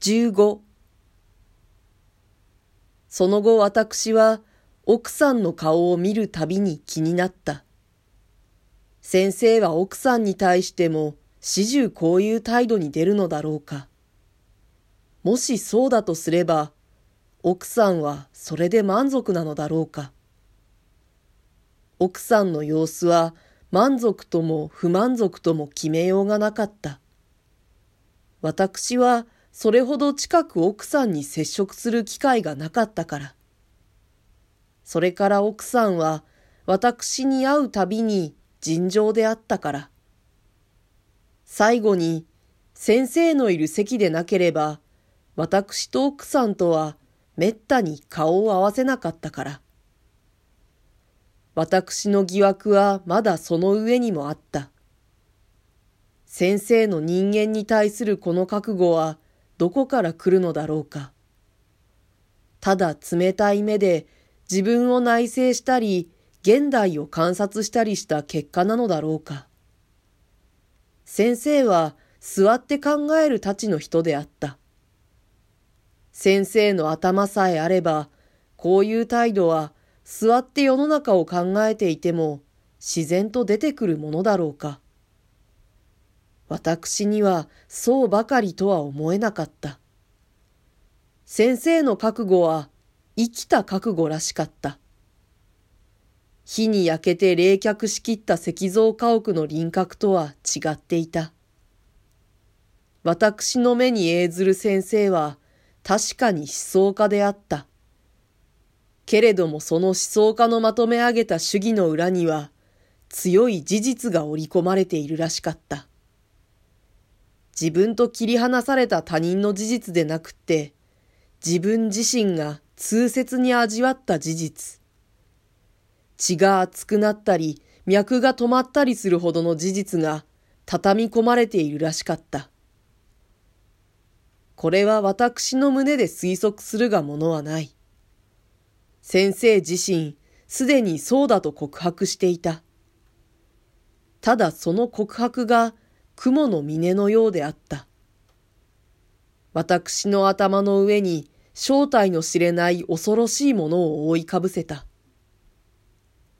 15その後私は奥さんの顔を見るたびに気になった。先生は奥さんに対しても始終こういう態度に出るのだろうか。もしそうだとすれば、奥さんはそれで満足なのだろうか。奥さんの様子は満足とも不満足とも決めようがなかった。私はそれほど近く奥さんに接触する機会がなかったから。それから奥さんは私に会うたびに尋常であったから。最後に先生のいる席でなければ私と奥さんとはめったに顔を合わせなかったから。私の疑惑はまだその上にもあった。先生の人間に対するこの覚悟はどこから来るのだろうか。ただ冷たい目で自分を内省したり、現代を観察したりした結果なのだろうか。先生は座って考えるたちの人であった。先生の頭さえあれば、こういう態度は座って世の中を考えていても自然と出てくるものだろうか。私にはそうばかりとは思えなかった。先生の覚悟は生きた覚悟らしかった。火に焼けて冷却しきった石像家屋の輪郭とは違っていた。私の目に映ずる先生は確かに思想家であった。けれどもその思想家のまとめ上げた主義の裏には強い事実が織り込まれているらしかった。自分と切り離された他人の事実でなくって、自分自身が痛切に味わった事実。血が熱くなったり、脈が止まったりするほどの事実が畳み込まれているらしかった。これは私の胸で推測するがものはない。先生自身、すでにそうだと告白していた。ただその告白が雲の峰のようであった。私の頭の上に正体の知れない恐ろしいものを覆いかぶせた。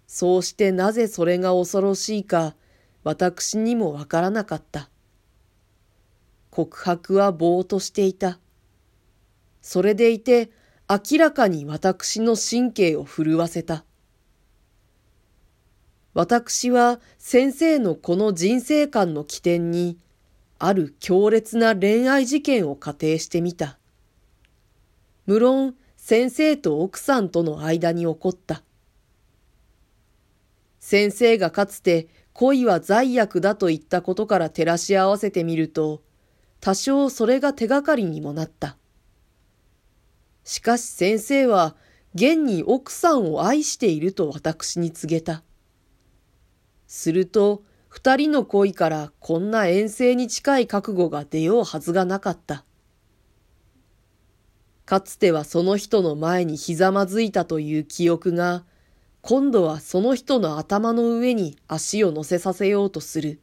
そうしてなぜそれが恐ろしいか、私にもわからなかった。告白はぼーとしていた。それでいて明らかに私の神経を震わせた。私は先生のこの人生観の起点に、ある強烈な恋愛事件を仮定してみた。無論、先生と奥さんとの間に起こった。先生がかつて恋は罪悪だと言ったことから照らし合わせてみると、多少それが手がかりにもなった。しかし先生は、現に奥さんを愛していると私に告げた。すると、二人の恋からこんな遠征に近い覚悟が出ようはずがなかった。かつてはその人の前にひざまずいたという記憶が、今度はその人の頭の上に足を乗せさせようとする、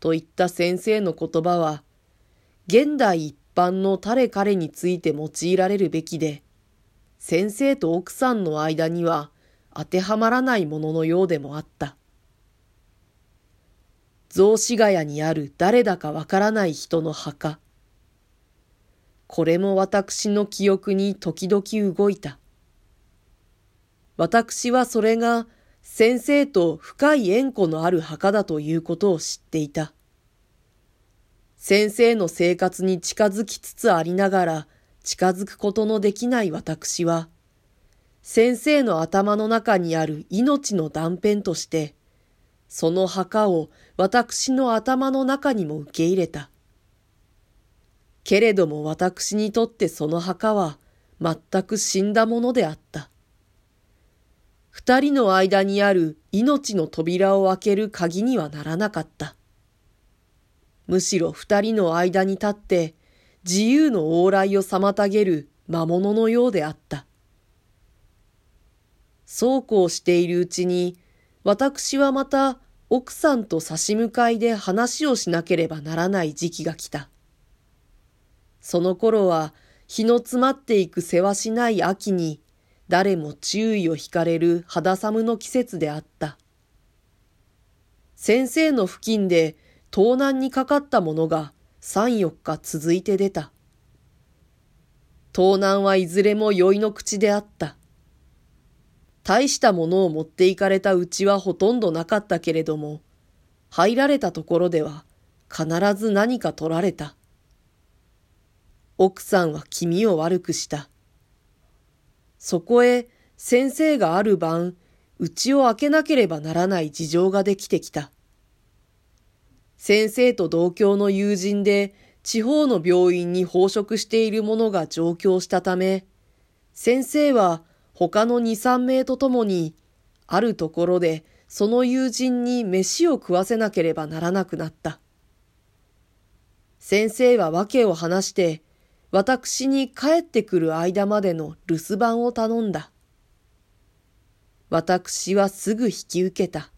といった先生の言葉は、現代一般の誰彼について用いられるべきで、先生と奥さんの間には当てはまらないもののようでもあった。雑司ヶ谷にある誰だかわからない人の墓。これも私の記憶に時々動いた。私はそれが先生と深い縁故のある墓だということを知っていた。先生の生活に近づきつつありながら近づくことのできない私は、先生の頭の中にある命の断片として、その墓を私の頭の中にも受け入れた。けれども私にとってその墓は全く死んだものであった。二人の間にある命の扉を開ける鍵にはならなかった。むしろ二人の間に立って自由の往来を妨げる魔物のようであった。そうこうしているうちに私はまた奥さんと差し向かいで話をしなければならない時期が来た。その頃は日の詰まっていくせわしない秋に誰も注意を惹かれる肌寒の季節であった。先生の付近で盗難にかかったものが三四日続いて出た。盗難はいずれも酔いの口であった。大したものを持っていかれたうちはほとんどなかったけれども、入られたところでは必ず何か取られた。奥さんは気味を悪くした。そこへ先生がある晩、家を開けなければならない事情ができてきた。先生と同郷の友人で地方の病院に奉職している者が上京したため、先生は他の二三名と共に、あるところでその友人に飯を食わせなければならなくなった。先生は訳を話して、私に帰ってくる間までの留守番を頼んだ。私はすぐ引き受けた。